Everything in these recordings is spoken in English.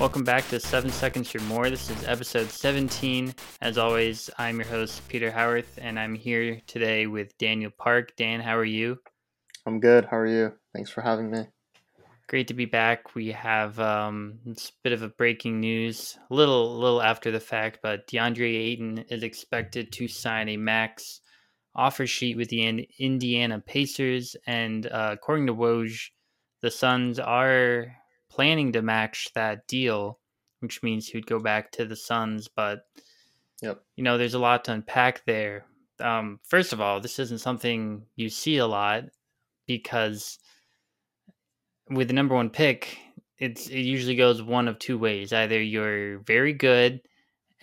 Welcome back to Seven Seconds or More. This is episode 17. As always, I'm your host, Peter Howarth, and I'm here today with Daniel Park. Dan, how are you? I'm good. How are you? Thanks for having me. Great to be back. We have um, it's a bit of a breaking news, a little, little after the fact, but DeAndre Ayton is expected to sign a max offer sheet with the Indiana Pacers, and uh, according to Woj, the Suns are planning to match that deal, which means he would go back to the Suns. But yep. you know, there's a lot to unpack there. Um, first of all, this isn't something you see a lot because with the number one pick, it's it usually goes one of two ways. Either you're very good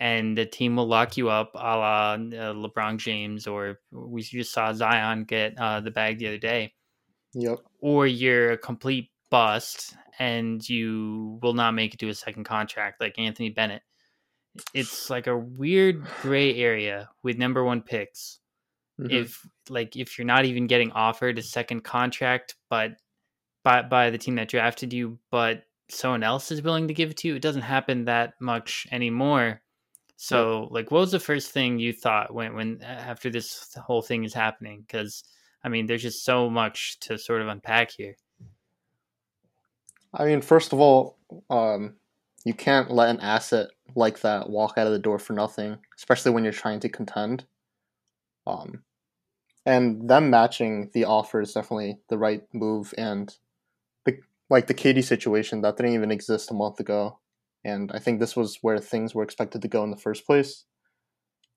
and the team will lock you up, a la uh, LeBron James, or we just saw Zion get uh, the bag the other day. Yep. Or you're a complete bust and you will not make it to a second contract like Anthony Bennett. It's like a weird gray area with number one picks. Mm-hmm. If like if you're not even getting offered a second contract, but by by the team that drafted you, but someone else is willing to give it to you, it doesn't happen that much anymore. So, like, what was the first thing you thought when when after this whole thing is happening? Because I mean, there's just so much to sort of unpack here. I mean, first of all, um, you can't let an asset like that walk out of the door for nothing, especially when you're trying to contend. Um, and them matching the offer is definitely the right move. And the like the KD situation that didn't even exist a month ago, and I think this was where things were expected to go in the first place.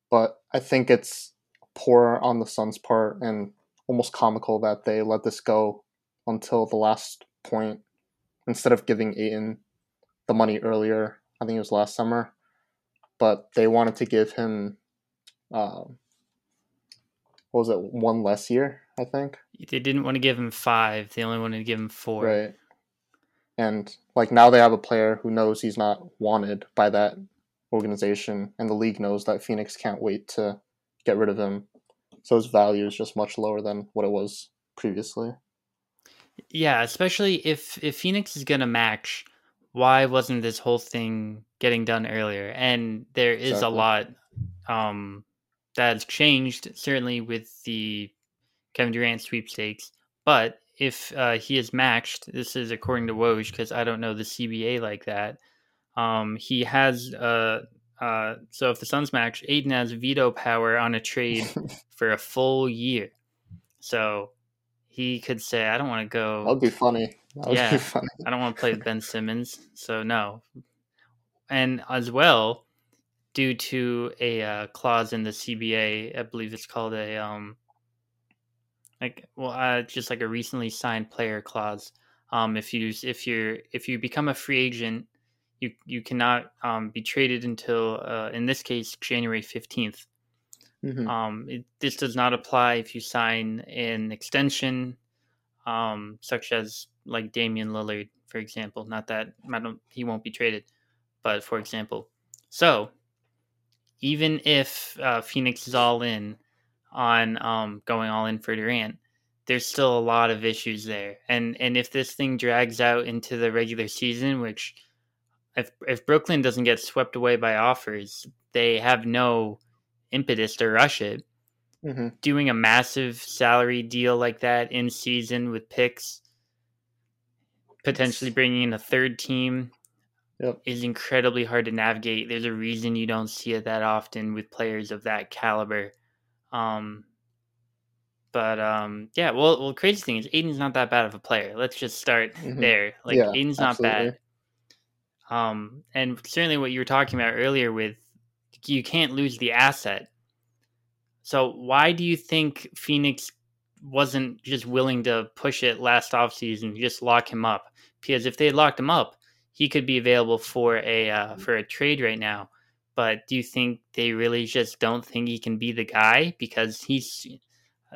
But I think it's poor on the Suns' part and almost comical that they let this go until the last point instead of giving Ayton the money earlier. I think it was last summer, but they wanted to give him uh, what was it one less year? I think they didn't want to give him five. They only wanted to give him four. Right. And like now they have a player who knows he's not wanted by that organization, and the league knows that Phoenix can't wait to get rid of him. So his value is just much lower than what it was previously. Yeah, especially if if Phoenix is gonna match, why wasn't this whole thing getting done earlier? And there is exactly. a lot um, that's changed, certainly with the Kevin Durant sweepstakes. But if uh, he is matched, this is according to Woj, because I don't know the CBA like that. Um, he has uh, uh, so if the Suns match, Ayton has veto power on a trade for a full year. So he could say, "I don't want to go." That'd be funny. That yeah, funny. I don't want to play with Ben Simmons, so no. And as well, due to a uh, clause in the CBA, I believe it's called a um, like well, uh, just like a recently signed player clause. Um, if you if you're if you become a free agent, you you cannot um, be traded until uh, in this case January fifteenth. Mm-hmm. Um, it, this does not apply if you sign an extension, um, such as like Damian Lillard, for example. Not that I don't, he won't be traded, but for example. So, even if uh, Phoenix is all in on um, going all in for Durant, there's still a lot of issues there. And and if this thing drags out into the regular season, which if if Brooklyn doesn't get swept away by offers, they have no impetus to rush it. Mm-hmm. Doing a massive salary deal like that in season with picks, potentially bringing in a third team, yep. is incredibly hard to navigate. There's a reason you don't see it that often with players of that caliber. Um, but um, yeah, well, well, crazy thing is Ayton's not that bad of a player. Let's just start mm-hmm. there. Like yeah, Ayton's not absolutely. bad. Um, and certainly what you were talking about earlier with you can't lose the asset. So why do you think Phoenix wasn't just willing to push it last offseason, just lock him up? Because if they had locked him up, he could be available for a uh, for a trade right now. But do you think they really just don't think he can be the guy? Because he's,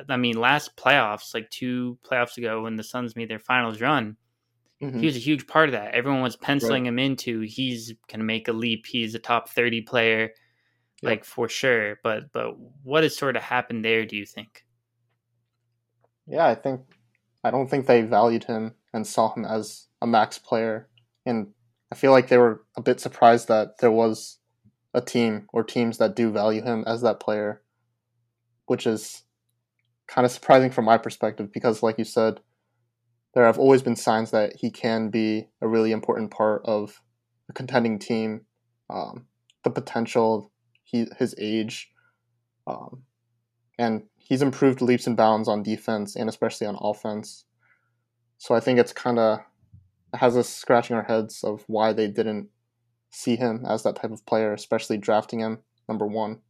I mean, last playoffs, like two playoffs ago when the Suns made their finals run, mm-hmm. he was a huge part of that. Everyone was penciling right. him into he's going to make a leap. He's a top 30 player like for sure. But but what has sort of happened there? Do you think? Yeah, I think I don't think they valued him and saw him as a max player. And I feel like they were a bit surprised that there was a team or teams that do value him as that player, which is kind of surprising from my perspective because, like you said, there have always been signs that he can be a really important part of a contending team. Um, the potential, he his age, um, and he's improved leaps and bounds on defense and especially on offense. So I think it's kind of has us scratching our heads of why they didn't see him as that type of player, especially drafting him number one.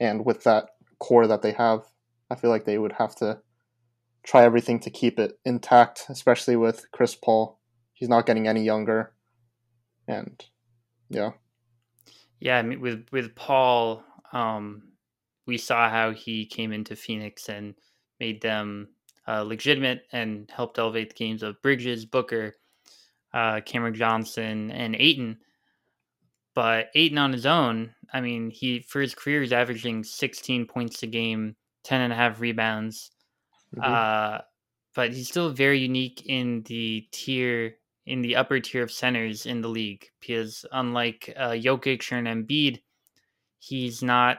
And with that core that they have, I feel like they would have to try everything to keep it intact, especially with Chris Paul. He's not getting any younger. And yeah. Yeah, I mean with with Paul, um, we saw how he came into Phoenix and made them uh, legitimate and helped elevate the games of Bridges, Booker, uh, Cameron Johnson, and Ayton. But Ayton on his own, I mean, he for his career is averaging 16 points a game, 10 and a half rebounds. Mm-hmm. Uh, but he's still very unique in the tier, in the upper tier of centers in the league because unlike uh, Jokic and Embiid, he's not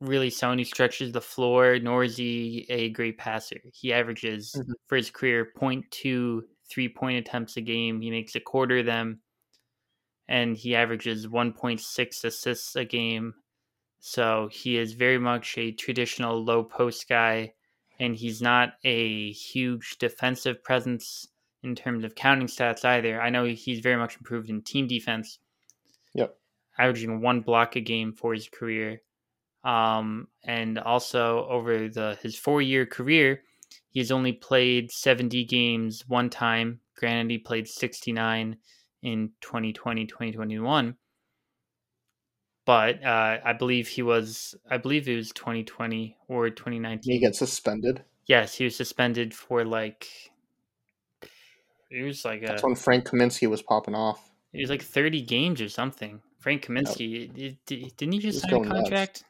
really someone who stretches the floor, nor is he a great passer. He averages mm-hmm. for his career 0.2 three point attempts a game. He makes a quarter of them, and he averages 1.6 assists a game. So he is very much a traditional low post guy, and he's not a huge defensive presence in terms of counting stats either. I know he's very much improved in team defense. Yep. Averaging one block a game for his career. Um, and also over the his four year career, he's only played 70 games one time. Granted, he played 69 in 2020, 2021. But uh, I believe he was, I believe it was 2020 or 2019. He get suspended? Yes, he was suspended for like, it was like That's a, when Frank Kaminsky was popping off. It was like 30 games or something. Frank Kaminsky, yep. didn't he just sign a contract?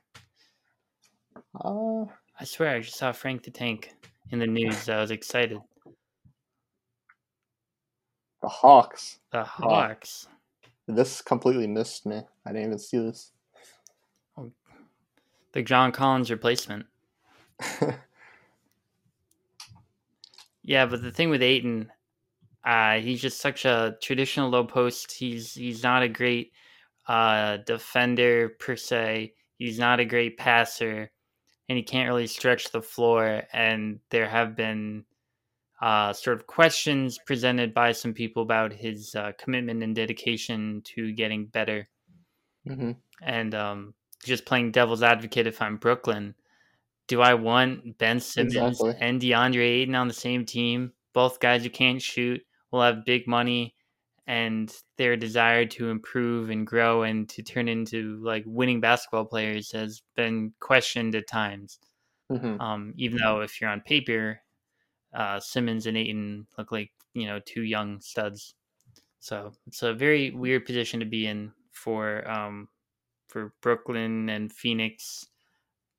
Uh, I swear I just saw Frank the Tank in the news. I was excited. The Hawks. The Hawks. This completely missed me. I didn't even see this. Oh, the John Collins replacement. yeah, but the thing with Ayton, uh, he's just such a traditional low post. He's he's not a great uh, defender per se. He's not a great passer and he can't really stretch the floor. And there have been uh, sort of questions presented by some people about his uh, commitment and dedication to getting better. Mm-hmm. And um, just playing devil's advocate, if I'm Brooklyn, do I want Ben Simmons exactly. and DeAndre Ayton on the same team? Both guys who can't shoot will have big money and their desire to improve and grow and to turn into like winning basketball players has been questioned at times. Mm-hmm. Um, even though if you're on paper, uh, Simmons and Ayton look like you know two young studs. So it's a very weird position to be in for um, for Brooklyn and Phoenix.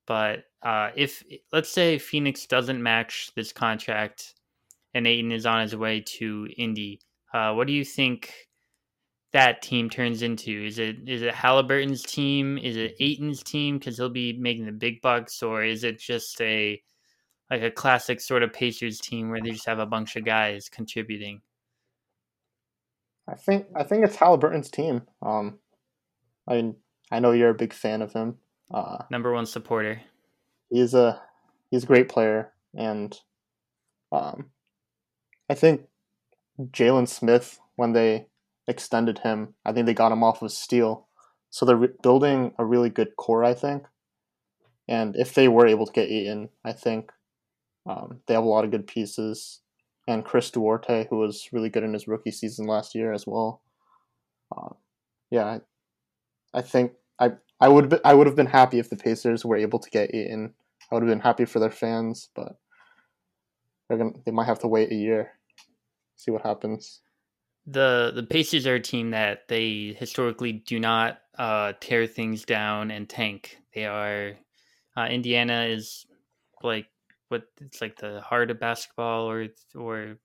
But uh, if let's say Phoenix doesn't match this contract, and Ayton is on his way to Indy, uh, what do you think that team turns into? Is it is it Halliburton's team? Is it Ayton's team because he'll be making the big bucks, or is it just a like a classic sort of Pacers team where they just have a bunch of guys contributing? I think I think it's Halliburton's team. Um, I mean, I know you're a big fan of him. Uh, Number one supporter. He's a he's a great player, and um, I think Jalen Smith when they extended him. I think they got him off of Steele. So they're re- building a really good core, I think. And if they were able to get Ayton, I think um, they have a lot of good pieces. And Chris Duarte, who was really good in his rookie season last year as well. Uh, yeah, I, I think I I would be, I would have been happy if the Pacers were able to get Ayton. I would have been happy for their fans, but they're gonna they might have to wait a year see what happens. The the Pacers are a team that they historically do not uh, tear things down and tank. They are uh, Indiana is like what it's like the heart of basketball or or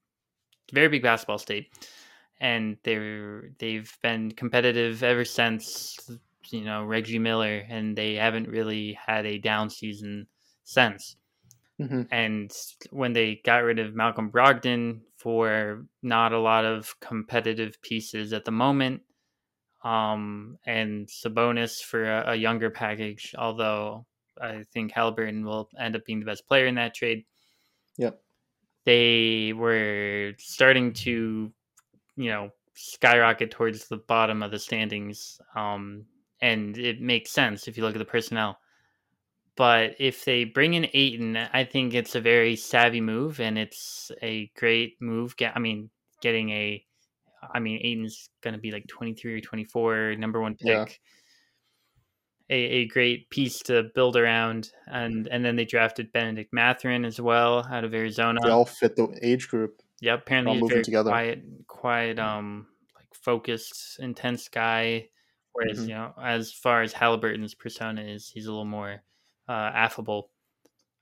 very big basketball state, and they're they've been competitive ever since you know Reggie Miller, and they haven't really had a down season since. hmm And when they got rid of Malcolm Brogdon for not a lot of competitive pieces at the moment, um, and Sabonis for a, a younger package, although I think Halliburton will end up being the best player in that trade. Yep. They were starting to, you know, skyrocket towards the bottom of the standings. Um, and it makes sense if you look at the personnel. But if they bring in Ayton, I think it's a very savvy move, and it's a great move. I mean, getting a, I mean, Ayton's going to be like twenty three or twenty four, number one pick. Yeah. A, a great piece to build around, and and then they drafted Bennedict Mathurin as well out of Arizona. They all fit the age group. Yep, apparently all moving together. quiet, quiet, um, like focused, intense guy. Whereas Mhm. you know, as far as Halliburton's persona is, he's a little more uh, affable.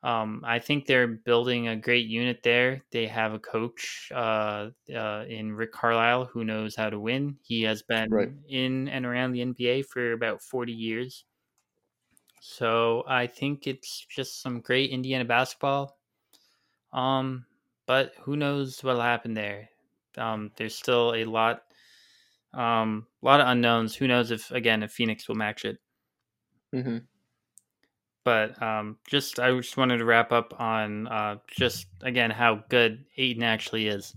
Um, I think they're building a great unit there. They have a coach uh, uh, in Rick Carlisle who knows how to win. He has been Right. in and around the NBA for about forty years. So I think it's just some great Indiana basketball. Um, but who knows what'll happen there? Um, there's still a lot, um, a lot of unknowns. Who knows if again if Phoenix will match it? hmm But um, just I just wanted to wrap up on uh, just again how good Ayton actually is.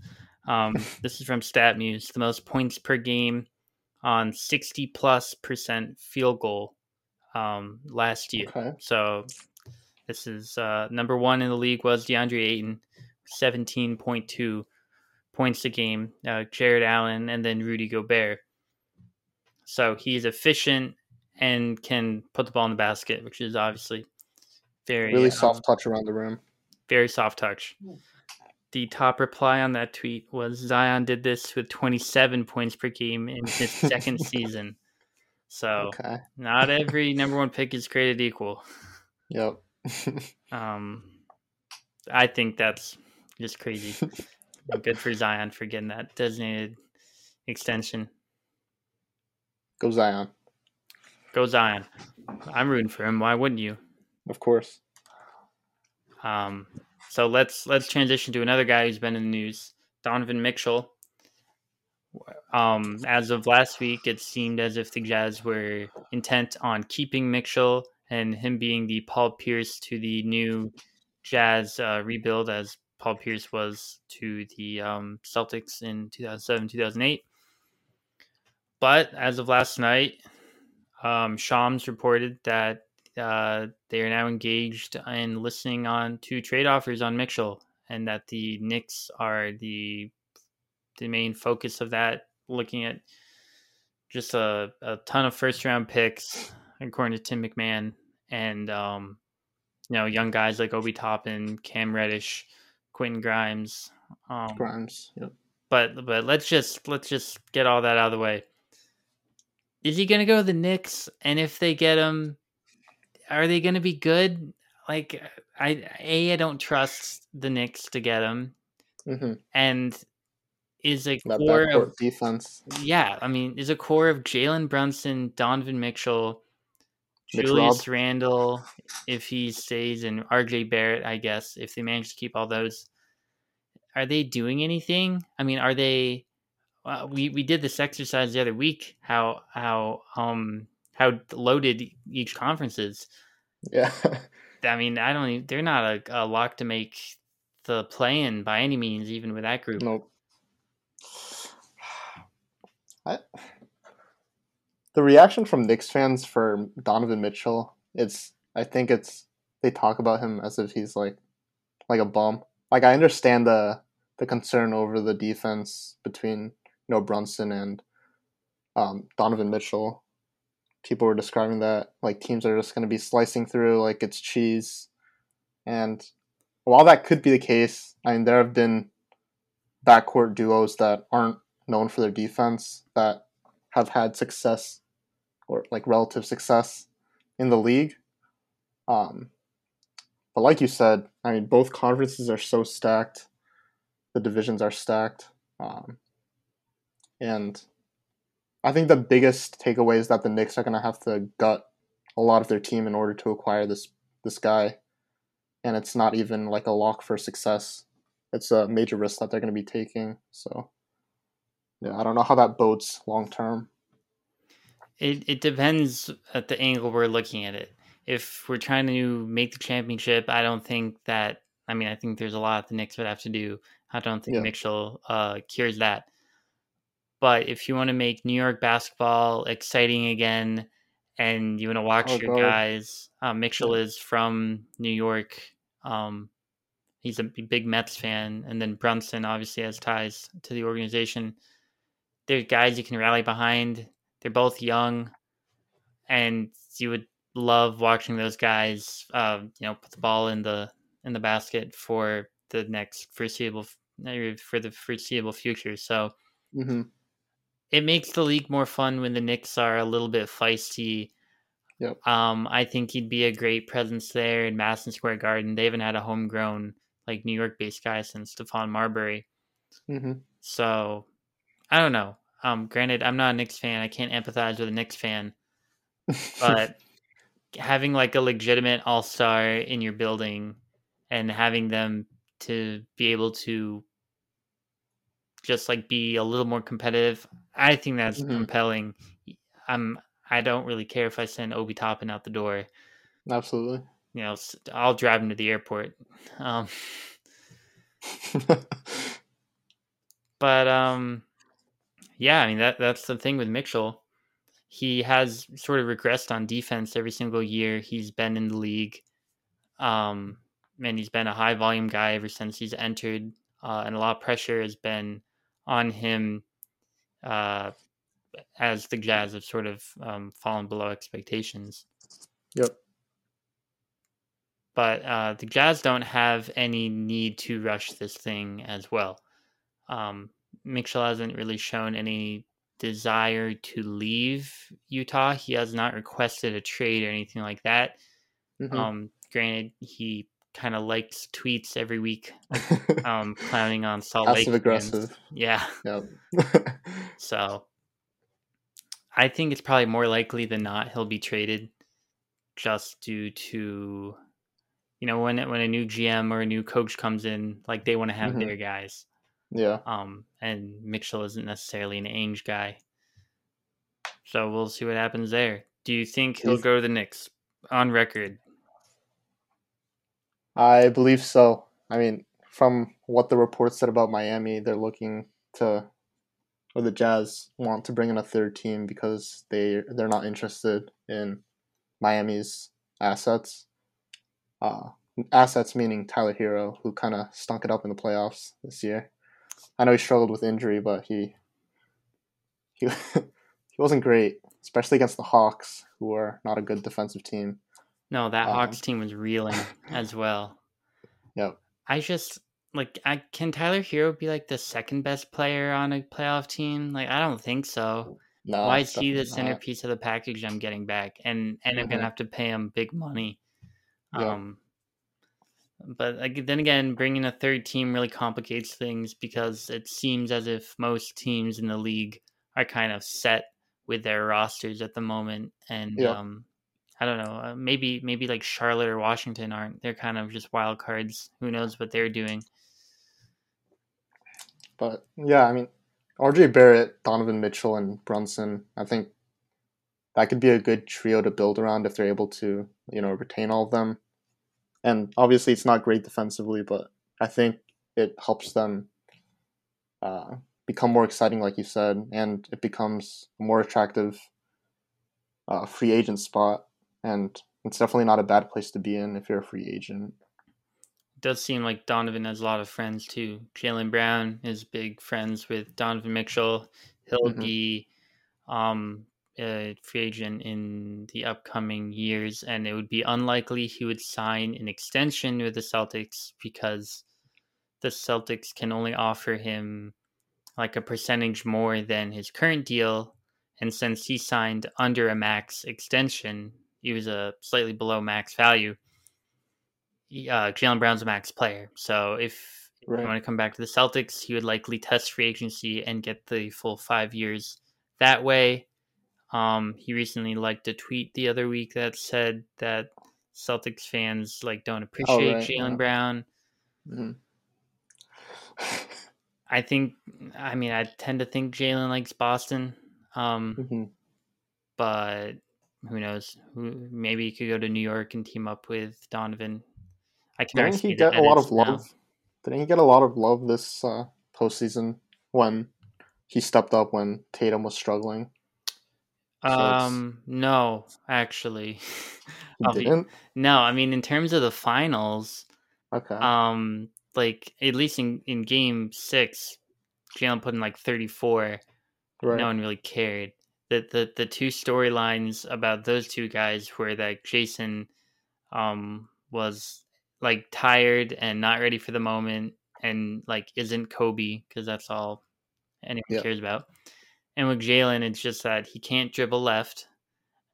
Um, this is from StatMuse, the most points per game on 60 plus percent field goal um, last year. Okay. So this is uh, number one in the league was DeAndre Ayton, seventeen point two points a game. Uh, Jarrett Allen and then Rudy Gobert. So he's efficient and can put the ball in the basket, which is obviously very Really um, soft touch around the rim. very soft touch. The top reply on that tweet was Zion did this with 27 points per game in his second season. So Okay. not every number one pick is created equal. Yep. Um, I think that's just crazy. Good for Zion for getting that designated extension. Go Zion. Go Zion. I'm rooting for him. Why wouldn't you? Of course. Um, so let's let's transition to another guy who's been in the news, Donovan Mitchell. Um, as of last week, it seemed as if the Jazz were intent on keeping Mitchell and him being the Paul Pierce to the new Jazz uh, rebuild, as Paul Pierce was to the um, Celtics in 2007 2008. But as of last night, um, Shams reported that uh, they are now engaged in listening on to trade offers on Mitchell, and that the Knicks are the the main focus of that. Looking at just a, a ton of first round picks, according to Tim MacMahon, and um, you know young guys like Obi Toppin, Cam Reddish, Quentin Grimes. Um, Grimes. Yep. but but let's just let's just get all that out of the way. Is he gonna go to the Knicks? And if they get him, are they gonna be good? Like I a I don't trust the Knicks to get him, hmm and is a core of defense. yeah, I mean, is a core of Jalen Brunson, Donovan Mitchell, Mitch Julius. Randle, if he stays, and RJ Barrett, I guess, if they manage to keep all those. Are they doing anything? I mean, are they? Uh, we we did this exercise the other week. How how um how loaded each conference is. Yeah. I mean, I don't. Even, they're not a, a lock to make the play in by any means, even with that group. nope. I, the reaction from Knicks fans for Donovan Mitchell, it's I think it's they talk about him as if he's like like a bum. Like I understand the the concern over the defense between you know Brunson and um, Donovan Mitchell. People were describing that like teams are just going to be slicing through like it's cheese, and while that could be the case, I mean there have been backcourt duos that aren't known for their defense that have had success or like relative success in the league. Um, but like you said, I mean, both conferences are so stacked. The divisions are stacked. Um, and I think the biggest takeaway is that the Knicks are going to have to gut a lot of their team in order to acquire this this guy, and it's not even like a lock for success. It's a major risk that they're going to be taking. So, yeah, I don't know how that bodes long term. It it depends at the angle we're looking at it. If we're trying to make the championship, I don't think that. I mean, I think there's a lot the Knicks would have to do. I don't think Yeah. Mitchell uh, cures that. But if you want to make New York basketball exciting again, and you want to watch Oh, your God. guys, uh, Mitchell is from New York. Um, he's a big Mets fan, and then Brunson obviously has ties to the organization. They're guys you can rally behind. They're both young, and you would love watching those guys. Uh, you know, put the ball in the in the basket for the next foreseeable for the foreseeable future. So hmm it makes the league more fun when the Knicks are a little bit feisty. Yep. Um, I think he'd be a great presence there in Madison Square Garden. They haven't had a homegrown like New York based guy since Stephon Marbury. Mm-hmm. So I don't know. Um, granted, I'm not a Knicks fan. I can't empathize with a Knicks fan, but having like a legitimate all star in your building and having them to be able to just like be a little more competitive, I think that's Mhm. compelling. I'm I don't really care if I send Obi Toppin out the door. absolutely. You know, I'll drive him to the airport. Um, but um, yeah, I mean that that's the thing with Mitchell. He has sort of regressed on defense every single year he's been in the league. Um, and he's been a high volume guy ever since he's entered, uh, and a lot of pressure has been on him uh, as the Jazz have sort of um, fallen below expectations. yep. But uh, the Jazz don't have any need to rush this thing as well. Um, Mitchell hasn't really shown any desire to leave Utah. He has not requested a trade or anything like that. Mhm. Um, granted, he kind of likes tweets every week, um, clowning on Salt Lake. Passive aggressive. Yeah. Yep. So I think it's probably more likely than not he'll be traded just due to you know when when a new GM or a new coach comes in, like they want to have Mhm. their guys. yeah. Um, and Mitchell isn't necessarily an Ainge guy. So we'll see what happens there. Do you think he'll go to the Knicks on record? I believe so. I mean, from what the report said about Miami, they're looking to, or the Jazz want to bring in a third team because they they're not interested in Miami's assets. Uh, assets meaning Tyler Herro, who kind of stunk it up in the playoffs this year. I know he struggled with injury, but he he he wasn't great, especially against the Hawks, who are not a good defensive team. No, that Um, Hawks team was reeling as well. Yep. I just like I can Tyler Herro be like the second best player on a playoff team? Like I don't think so. No, Why is he the definitely not. centerpiece of the package I'm getting back? And and I'm Mhm. gonna have to pay him big money. Yeah. Um but like, then again, bringing a third team really complicates things because it seems as if most teams in the league are kind of set with their rosters at the moment, and Yeah. um, I don't know, uh, maybe maybe like Charlotte or Washington aren't. They're kind of just wild cards. Who knows what they're doing? But yeah, I mean, RJ Barrett, Donovan Mitchell, and Brunson, I think that could be a good trio to build around if they're able to, you know, retain all of them. And obviously, it's not great defensively, but I think it helps them uh, become more exciting, like you said, and it becomes a more attractive uh, free agent spot. And it's definitely not a bad place to be in if you're a free agent. It does seem like Donovan has a lot of friends too. Jaylen Brown is big friends with Donovan Mitchell. He'll Mhm. be um, a free agent in the upcoming years, and it would be unlikely he would sign an extension with the Celtics because the Celtics can only offer him like a percentage more than his current deal. And since he signed under a max extension, he was a slightly below max value uh, Jaylen Brown's a max player. So if If you Right. want to come back to the Celtics, he would likely test free agency and get the full five years that way. Um, he recently liked a tweet the other week that said that Celtics fans like don't appreciate Oh, right, Jaylen yeah. Brown. Mhm. I think, I mean, I tend to think Jaylen likes Boston, um, Mhm. but who knows? Who maybe he could go to New York and team up with Donovan. I can Didn't he get a lot of now. love? Didn't he get a lot of love this uh, postseason when he stepped up when Tatum was struggling? So Um, no, actually, I'll be- didn't. no. I mean, in terms of the finals, Okay. um, like at least in in Game Six, Jaylen put in like thirty four. right. no one really cared. The the the two storylines about those two guys were that Jayson um was like tired and not ready for the moment and like isn't Kobe because that's all anyone cares about. And with Jaylen, it's just that he can't dribble left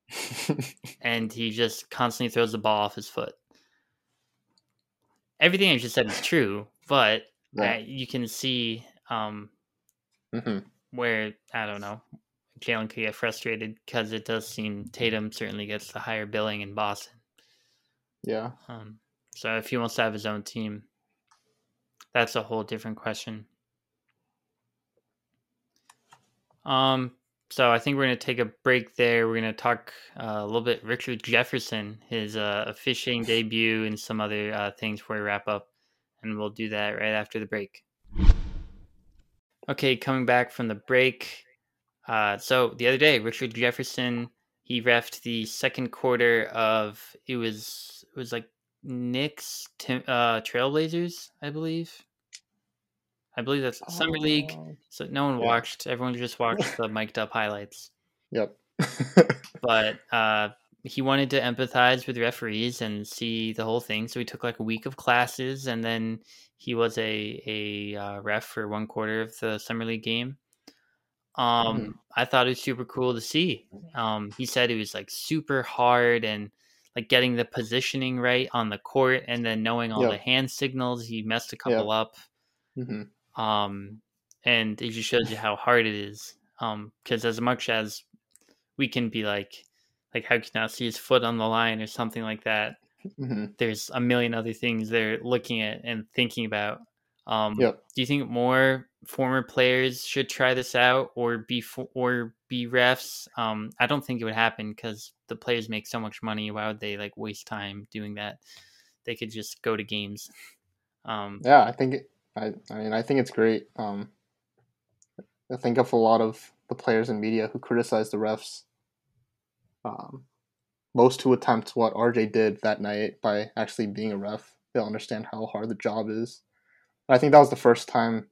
and he just constantly throws the ball off his foot. Everything I just said is true, but yeah. uh, you can see um hmm where I don't know, Jaylen could get frustrated because it does seem Tatum certainly gets the higher billing in Boston. Yeah. Um, so if he wants to have his own team, that's a whole different question. Um, so I think we're gonna take a break there. We're gonna talk uh, a little bit Richard Jefferson, his uh, fishing debut, and some other uh, things before we wrap up, and we'll do that right after the break. Okay, coming back from the break. Uh, so the other day, Richard Jefferson he refed the second quarter of it was it was like Knicks Tim, uh, Trailblazers, I believe. I believe that's summer league. Oh, So no one Yeah. watched. Everyone just watched the mic'd up highlights. Yep. But uh, he wanted to empathize with referees and see the whole thing. So he took like a week of classes, and then he was a a uh, ref for one quarter of the summer league game. Um, Mhm. I thought it was super cool to see. Um, he said it was like super hard and like getting the positioning right on the court, and then knowing all Yep. the hand signals. He messed a couple up hmm um, and it just shows you how hard it is. Um, because as much as we can be like, like how can not see his foot on the line or something like that, hmm there's a million other things they're looking at and thinking about. Um, Yep. Do you think more former players should try this out or be fo- or be refs? Um, I don't think it would happen because the players make so much money. Why would they like waste time doing that? They could just go to games. Um, Yeah, I think it, I I mean I think it's great. Um, I think of a lot of the players and media who criticize the refs. Um, most who attempt what RJ did that night by actually being a ref, they'll understand how hard the job is. I think that was the first time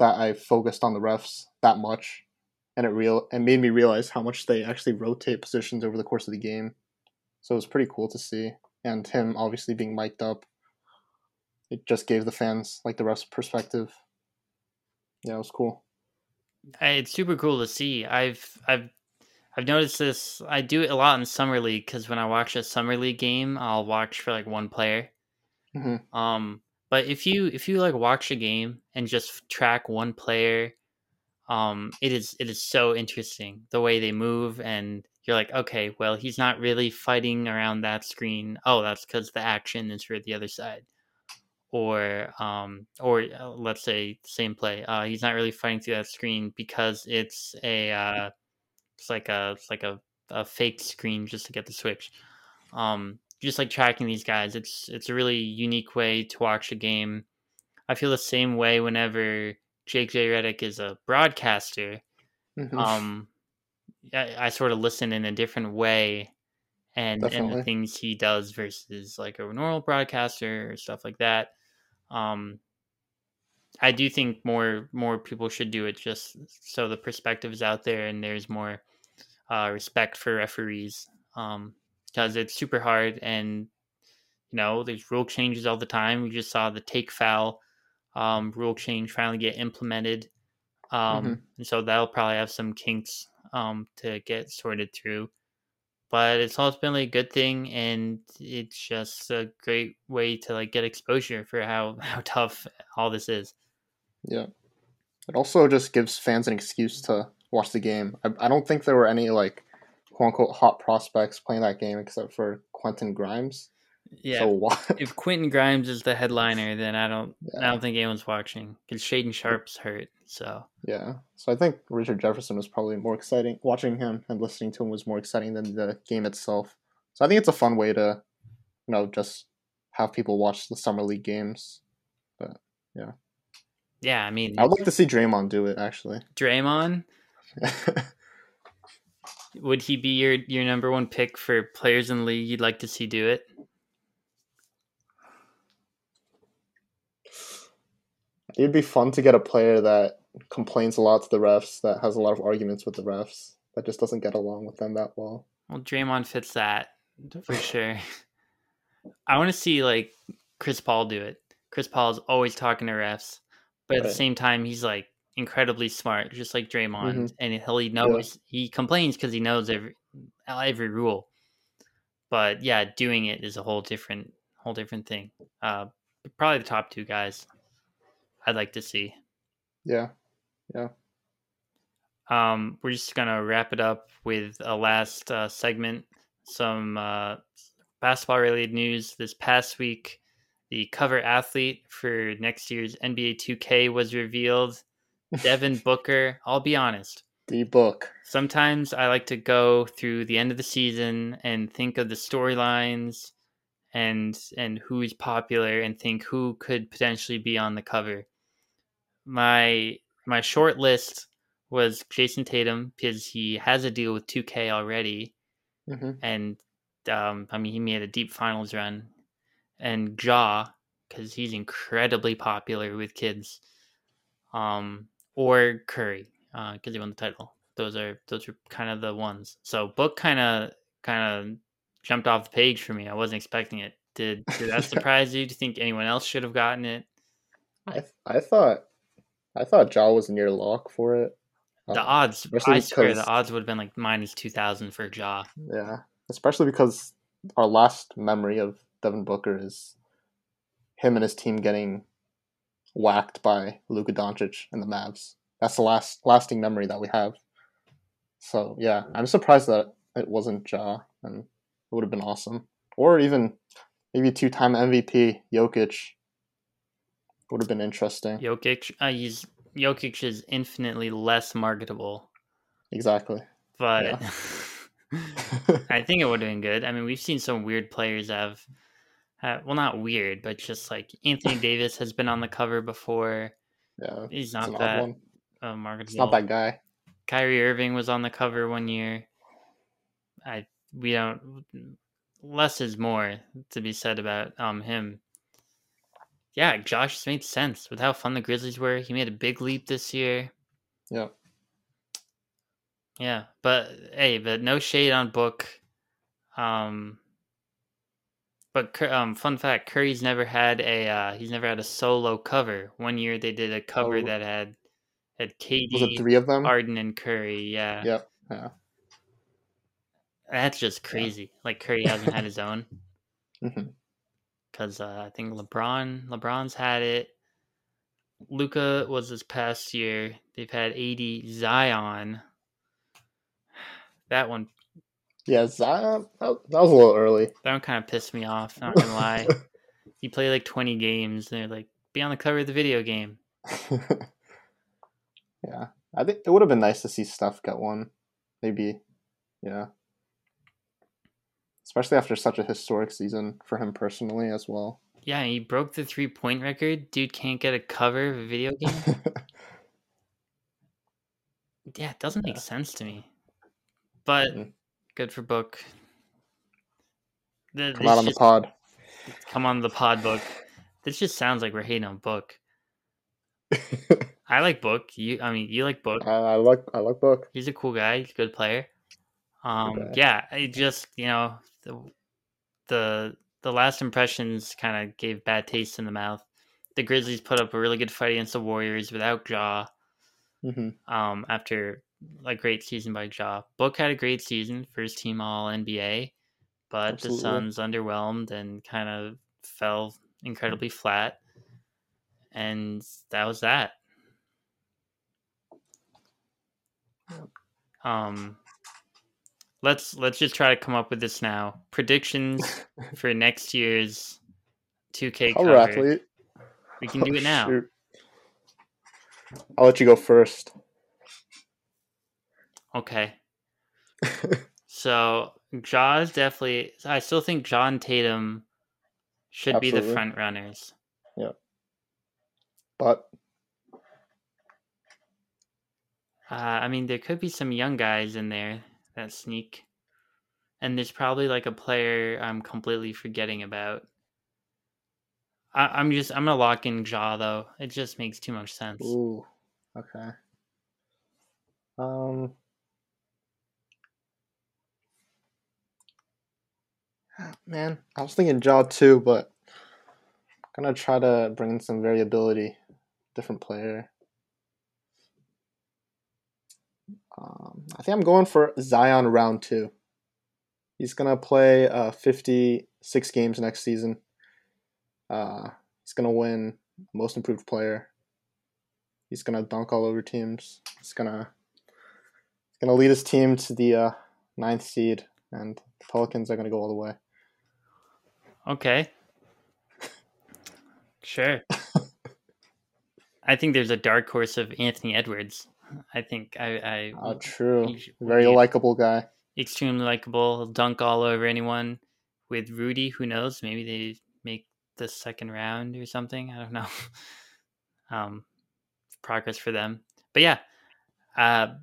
that I focused on the refs that much, and it real it made me realize how much they actually rotate positions over the course of the game. So it was pretty cool to see, and him obviously being mic'd up it just gave the fans like the ref's perspective. Yeah, it was cool. It's super cool to see. I've I've I've noticed this. I do it a lot in summer league because when I watch a summer league game, I'll watch for like one player. hmm Um, but if you if you like watch a game and just track one player, um, it is it is so interesting the way they move, and you're like, okay, well, he's not really fighting around that screen. Oh, that's because the action is for the other side. Or um, or uh, let's say same play. Uh, he's not really fighting through that screen because it's a uh, it's like a it's like a, a fake screen just to get the switch. Um, just like tracking these guys, it's it's a really unique way to watch a game. I feel the same way whenever J.J. Redick is a broadcaster. hmm Um, I, I sort of listen in a different way, and and the things he does versus like a normal broadcaster or stuff like that. Um, I do think more more people should do it just so the perspective is out there and there's more uh, respect for referees because it's super hard and you know there's rule changes all the time. We just saw the take foul um, rule change finally get implemented, um, Mhm. and so that'll probably have some kinks um, to get sorted through. but it's ultimately a good thing, and it's just a great way to like get exposure for how how tough all this is. Yeah. It also just gives fans an excuse to watch the game. I, I don't think there were any like quote unquote hot prospects playing that game except for Quentin Grimes. Yeah. So if Quentin Grimes is the headliner, then I don't I don't think anyone's watching because Shaedon Sharpe's hurt. So Yeah. So I think Richard Jefferson was probably more exciting. Watching him and listening to him was more exciting than the game itself. So I think it's a fun way to, you know, just have people watch the summer league games. But yeah. Yeah, I mean I would like to see Draymond do it actually. Draymond would he be your your number one pick for players in the league you'd like to see do it? It'd be fun to get a player that complains a lot to the refs, that has a lot of arguments with the refs, that just doesn't get along with them that well. Well, Draymond fits that for sure. I want to see like Chris Paul do it. Chris Paul is always talking to refs, but at the same time, he's like incredibly smart, just like Draymond, Mhm. and he'll he knows he complains because he knows every every rule. But yeah, doing it is a whole different whole different thing. Uh, probably the top two guys I'd like to see. Yeah. Um, we're just gonna wrap it up with a last uh, segment. Some uh, basketball related news. This past week, the cover athlete for next year's NBA 2K was revealed. Devin Booker. I'll be honest. The book. Sometimes I like to go through the end of the season and think of the storylines and and who's popular and think who could potentially be on the cover. My my short list was Jayson Tatum because he has a deal with 2K already hmm and um, I mean he made a deep finals run and Ja because he's incredibly popular with kids um, or Curry because he won the title. Those are those are kind of the ones. So book kind of kind of jumped off the page for me. I wasn't expecting it. Did did that surprise you? Do you think anyone else should have gotten it? I I thought I thought Ja was near lock for it. The Um, odds, I swear, the odds would have been like minus two thousand for Ja. Yeah, especially because our last memory of Devin Booker is him and his team getting whacked by Luka Doncic and the Mavs. That's the last lasting memory that we have. So yeah, I'm surprised that it wasn't Ja, and it would have been awesome. Or even maybe two-time MVP Jokic would have been interesting. Jokic, uh, he's Jokic is infinitely less marketable, Exactly. but I think it would have been good. I mean, we've seen some weird players have, have, well, not weird, but just like Anthony Davis has been on the cover before. yeah, He's not that uh, marketable. It's not that guy. Kyrie Irving was on the cover one year. I we don't less is more to be said about um him. Yeah, Josh made sense with how fun the Grizzlies were. He made a big leap this year. Yeah. Yeah, but hey, but no shade on Book. Um, but um, fun fact: Curry's never had a uh, he's never had a solo cover. One year they did a cover Oh. that had had Was it KD, three of them? Harden, and Curry. Yeah, Yep. Yeah. that's just crazy. Like Curry hasn't had his own because uh, I think LeBron LeBron's had it. Luka was this past year. They've had 80 Zion. That one Yeah, Zion. That, that was a little early. That one kind of pissed me off. Not gonna lie. He played like 20 games, and they're like, "Be on the cover of the video game." yeah, I think it would have been nice to see Steph get one. Maybe, yeah. Especially after such a historic season for him personally as well. Yeah, he broke the three point record. Dude can't get a cover of a video game. yeah, it doesn't make sense to me. But Mhm. Good for Book. Come out on the pod. Come on the pod, Book. This just sounds like we're hating on Book. I like Book. You, I mean, you like Book. I, I like I like book. He's a cool guy. He's a good player. Um, guy. yeah, I just you know the the the last impressions kind of gave bad taste in the mouth. The Grizzlies put up a really good fight against the Warriors without Ja. hmm Um, after a great season by Ja. Book had a great season, first team All NBA, but Absolutely. the Suns underwhelmed and kind of fell incredibly flat, and that was that. Um, let's let's just try to come up with this now. Predictions for next year's 2K Color cover. athlete. We can do it now. shoot. I'll let you go first. Okay. So Ja is definitely. I still think Jayson Tatum should be the Absolutely. front runners. Yeah. But Uh, I mean, there could be some young guys in there that sneak, and there's probably like a player I'm completely forgetting about. I, I'm just I'm gonna lock in Ja though. It just makes too much sense. ooh, okay. Um. Man, I was thinking Ja too, but I'm gonna try to bring in some variability. Different player. Um, I think I'm going for Zion round two. He's gonna play uh, 56 games next season. Uh, he's gonna win Most Improved Player. He's gonna dunk all over teams. He's gonna he's gonna lead his team to the uh, ninth seed, and the Pelicans are gonna go all the way. Okay. Sure. I think there's a dark horse of Anthony Edwards. I think I, I Uh, true. Very likable guy. extremely likable. Dunk all over anyone. With Rudy, who knows? Maybe they make the second round or something. I don't know. um, progress for them. But yeah, uh,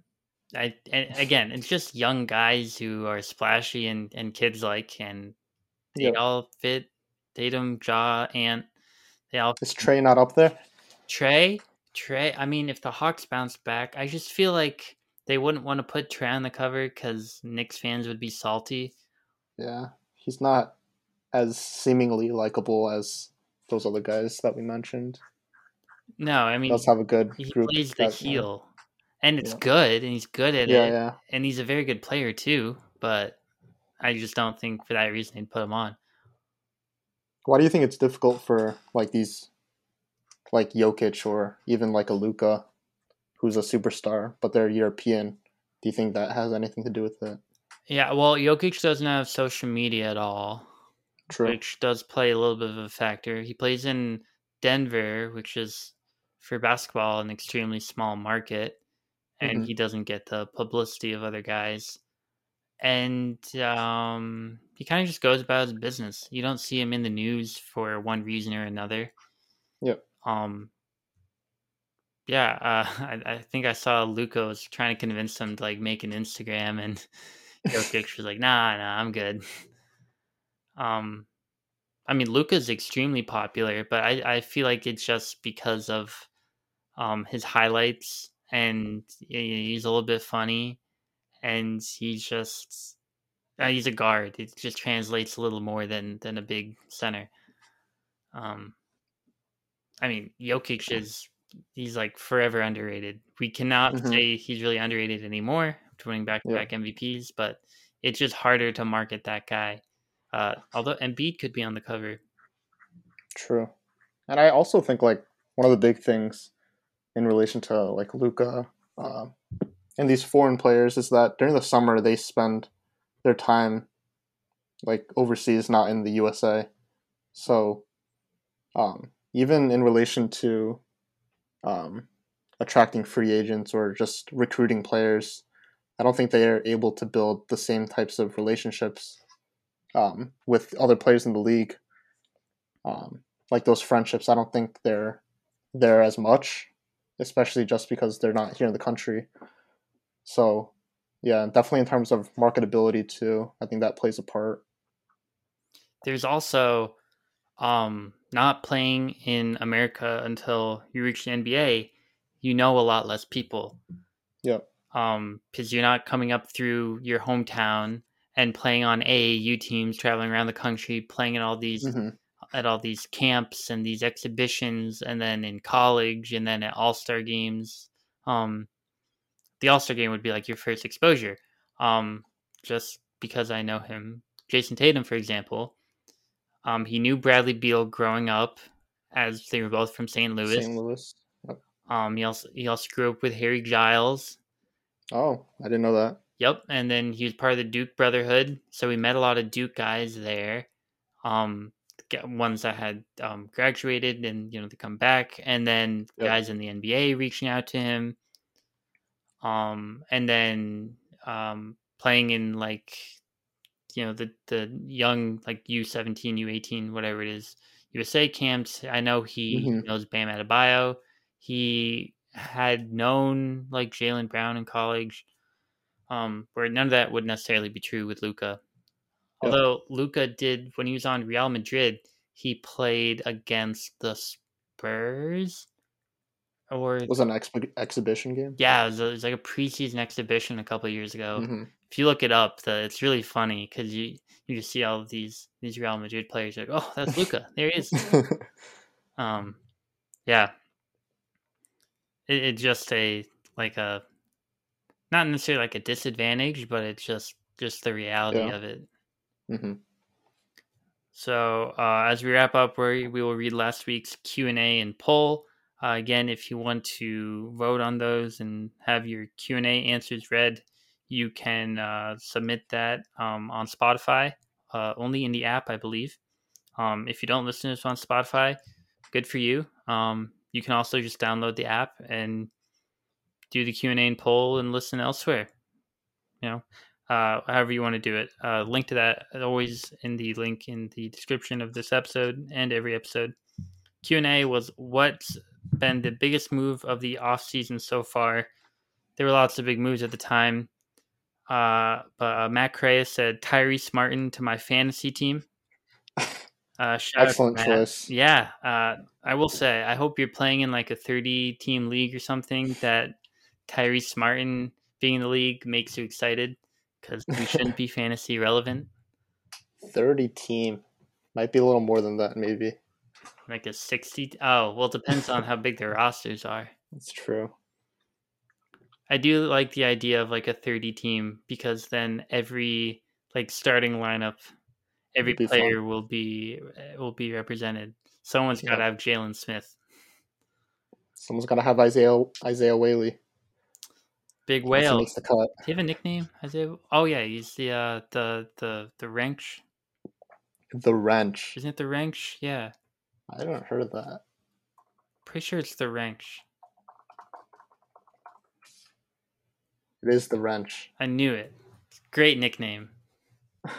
I and again, it's just young guys who are splashy and and kids like, and they Yep. all fit. Tatum, Ja, Ant. They all Is Trey not up there? Trey, Trey. I mean, if the Hawks bounce back, I just feel like they wouldn't want to put Trey on the cover because Knicks fans would be salty. Yeah, he's not as seemingly likable as those other guys that we mentioned. No, I mean does have a good he group. plays the heel, and it's Yeah. good, and he's good at Yeah, it, yeah. and he's a very good player too. But I just don't think for that reason they'd put him on. Why do you think it's difficult for like these, like Jokic or even like a Luka, who's a superstar, but they're European? Do you think that has anything to do with it? Yeah, well, Jokic doesn't have social media at all. True. which does play a little bit of a factor. He plays in Denver, which is for basketball an extremely small market, and Mhm. he doesn't get the publicity of other guys. And um, he kind of just goes about his business. You don't see him in the news for one reason or another. Yep. Um. Yeah, uh, I, I think I saw Luka was trying to convince him to like make an Instagram, and Jokic was like, "Nah, nah, I'm good." Um, I mean, Luka's extremely popular, but I, I feel like it's just because of um his highlights, and he's a little bit funny, and he's just uh, he's a guard. It just translates a little more than than a big center. Um, I mean, Jokic is he's like forever underrated. We cannot Mhm. say he's really underrated anymore, winning back to back MVPs, but it's just harder to market that guy. Uh, although Embiid could be on the cover. True. And I also think like one of the big things in relation to like Luka uh, and these foreign players is that during the summer they spend their time like overseas, not in the USA. So um, even in relation to um, attracting free agents or just recruiting players, I don't think they are able to build the same types of relationships um, with other players in the league. Um, like those friendships, I don't think they're there as much, especially just because they're not here in the country. So, yeah, definitely in terms of marketability too, I think that plays a part. There's also um, not playing in America until you reach the NBA. You know a lot less people. Yep. Um, because you're not coming up through your hometown and playing on AAU teams, traveling around the country, playing at all these hmm at all these camps and these exhibitions and then in college and then at all-star games um the All Star game would be like your first exposure. Um, just because I know him, Jayson Tatum, for example, um, he knew Bradley Beal growing up, as they were both from St. Louis. St. Louis. Yep. Um, he also he also grew up with Harry Giles. Oh, I didn't know that. Yep, and then he was part of the Duke Brotherhood, so we met a lot of Duke guys there. Um, ones that had um, graduated and you know they come back, and then Yep. guys in the NBA reaching out to him. Um, and then um, playing in like you know the the young like U seventeen, U eighteen, whatever it is, USA camps. I know he Mhm. knows Bam Adebayo. He had known like Jaylen Brown in college, um, where none of that would necessarily be true with Luka. Yep. Although Luka did when he was on Real Madrid, he played against the Spurs, or It was an exp- exhibition game. yeah, it was, it was like a preseason exhibition a couple of years ago. hmm If you look it up, the, it's really funny because you you just see all of these these Real Madrid players you're like, oh, that's Luka. there he is. Um, yeah, it, it's just a like a not necessarily like a disadvantage, but it's just just the reality Yeah. of it. hmm So uh, as we wrap up, we we will read last week's Q and A and poll. Uh, again, if you want to vote on those and have your Q and A answers read, you can uh, submit that um, on Spotify, uh, only in the app, I believe. Um, if you don't listen to us on Spotify, good for you. Um, you can also just download the app and do the Q and A and poll and listen elsewhere. You know, uh, however you want to do it. Uh, link to that always in the link in the description of this episode and every episode. Q and A was what's been the biggest move of the off season so far. There were lots of big moves at the time. Uh, but uh, Matt Crea said Tyrese Martin to my fantasy team. Uh, Excellent choice. Yeah, uh, I will say, I hope you're playing in like a 30 team league or something that Tyrese Martin being in the league makes you excited because we shouldn't be fantasy relevant. 30 team. Might be a little more than that, maybe. Like a 60. Oh, well, it depends on how big their rosters are. That's true. I do like the idea of like a 30 team because then every like starting lineup, every be fun. player will be uh, will be represented. Someone's got to have Jalen Smith. Someone's got to have Isaiah Isaiah Whaley. Big whale. makes the cut. Do you have a nickname? Isaiah? Oh yeah, he's the uh the the the wrench. The wrench. Isn't it the wrench? Yeah, I haven't heard of that. pretty sure it's the wrench. It is the wrench. I knew it. Great nickname.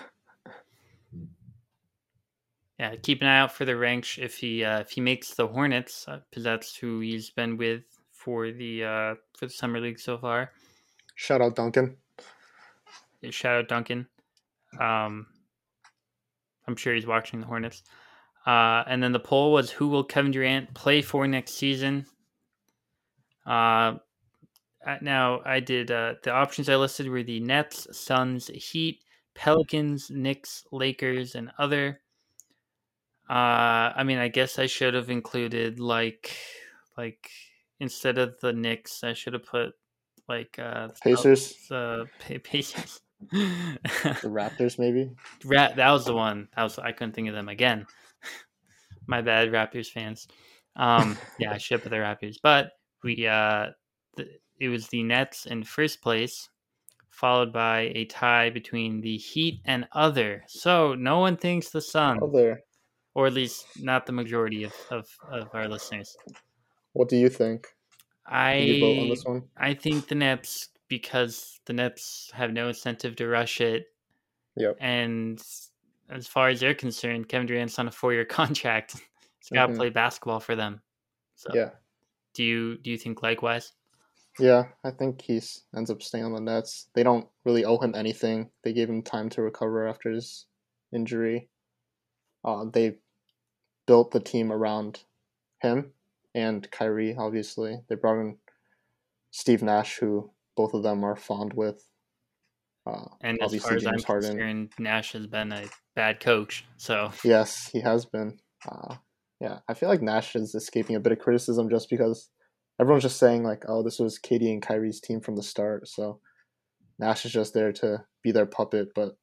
Yeah, keep an eye out for the wrench if he uh, if he makes the Hornets because that's who he's been with for the uh, for the summer league so far. Shout out Duncan. Shout out Duncan. Um, I'm sure he's watching the Hornets. Uh, and then the poll was who will Kevin Durant play for next season? Uh, uh, now I did uh, the options I listed were the Nets, Suns, Heat, Pelicans, Knicks, Lakers, and other. Uh, I mean, I guess I should have included like like instead of the Knicks, I should have put like uh, Pacers. the Pa- Pacers. The Raptors, maybe. Ra- that was the one. I was I couldn't think of them again. My bad, Raptors fans. Um, yeah, I should put the Raptors, but we uh, the, it was the Nets in first place, followed by a tie between the Heat and other. So no one thinks the Sun, Other. or at least not the majority of of, of our listeners. What do you think? Did you vote on I this one? I think the Nets because the Nets have no incentive to rush it. Yep. And as far as they're concerned, Kevin Durant's on a four year contract. He's got to Mhm. play basketball for them. So Yeah. do you do you think likewise? Yeah, I think he ends up staying on the Nets. They don't really owe him anything. They gave him time to recover after his injury. Uh, they built the team around him and Kyrie, obviously. They brought in Steve Nash, who both of them are fond with. Uh, And as far as I'm James Harden. concerned, Nash has been a bad coach. So Yes, he has been. Uh, yeah, I feel like Nash is escaping a bit of criticism just because everyone's just saying like, oh, this was KD and Kyrie's team from the start, so Nash is just there to be their puppet. But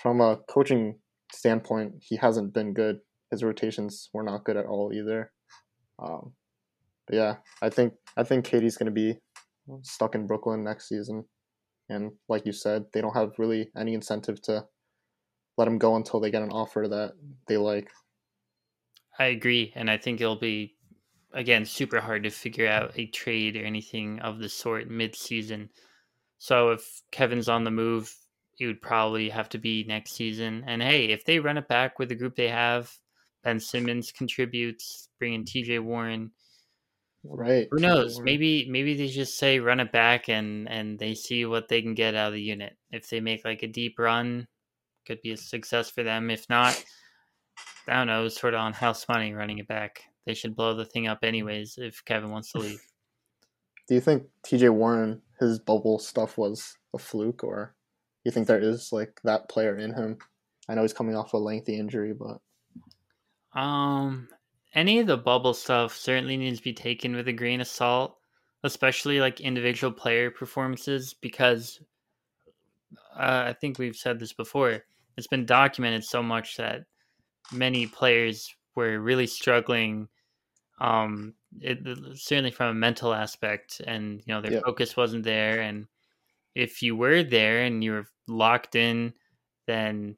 from a coaching standpoint, he hasn't been good. His rotations were not good at all either. Um, but yeah, I think I think KD's going to be stuck in Brooklyn next season, and like you said, they don't have really any incentive to let them go until they get an offer that they like. I agree, and I think it'll be again super hard to figure out a trade or anything of the sort mid-season. So if Kevin's on the move, it would probably have to be next season. And hey, if they run it back with the group they have, Ben Simmons contributes, bring in TJ Warren. Right. Who knows? Maybe maybe they just say run it back and and they see what they can get out of the unit. If they make like a deep run, could be a success for them. If not, I don't know, sort of on house money running it back. They should blow the thing up anyways if Kevin wants to leave. Do you think TJ Warren his bubble stuff was a fluke or do you think there is like that player in him? I know he's coming off a lengthy injury, but um any of the bubble stuff certainly needs to be taken with a grain of salt, especially like individual player performances because uh, I think we've said this before. It's been documented so much that many players were really struggling um it, certainly from a mental aspect and you know their yeah. focus wasn't there and if you were there and you were locked in then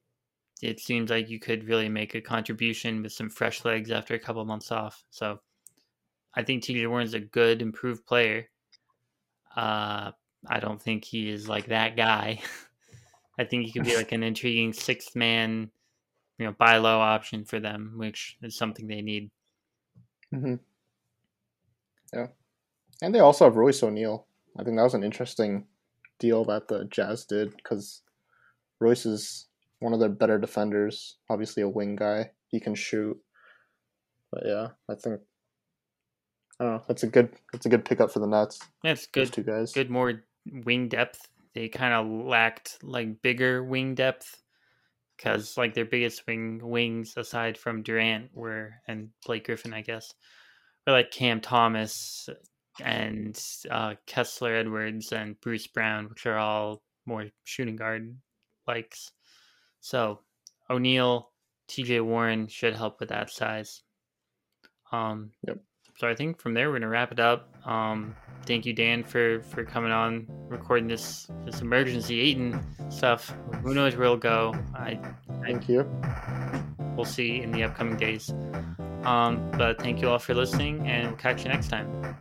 it seems like you could really make a contribution with some fresh legs after a couple of months off so i think tj warren's a good improved player uh i don't think he is like that guy i think he could be like an intriguing sixth man you know buy low option for them, which is something they need. Mm-hmm. Yeah, and they also have Royce O'Neale. I think that was an interesting deal that the Jazz did because Royce is one of their better defenders. Obviously, a wing guy. He can shoot. But yeah, I think I don't know. That's a good. That's a good pickup for the Nets. That's good. two guys. Good more wing depth. They kind of lacked like bigger wing depth because like their biggest wing wings aside from Durant were and Blake Griffin, I guess, were like Cam Thomas and uh, Kessler Edwards and Bruce Brown, which are all more shooting guard likes. So O'Neale, T.J. Warren should help with that size. Um, yep. So I think from there we're gonna wrap it up. Um, thank you, Dan, for for coming on, recording this this emergency eating stuff. Who knows where it'll go? I, I thank you. We'll see in the upcoming days. Um, but thank you all for listening, and we'll catch you next time.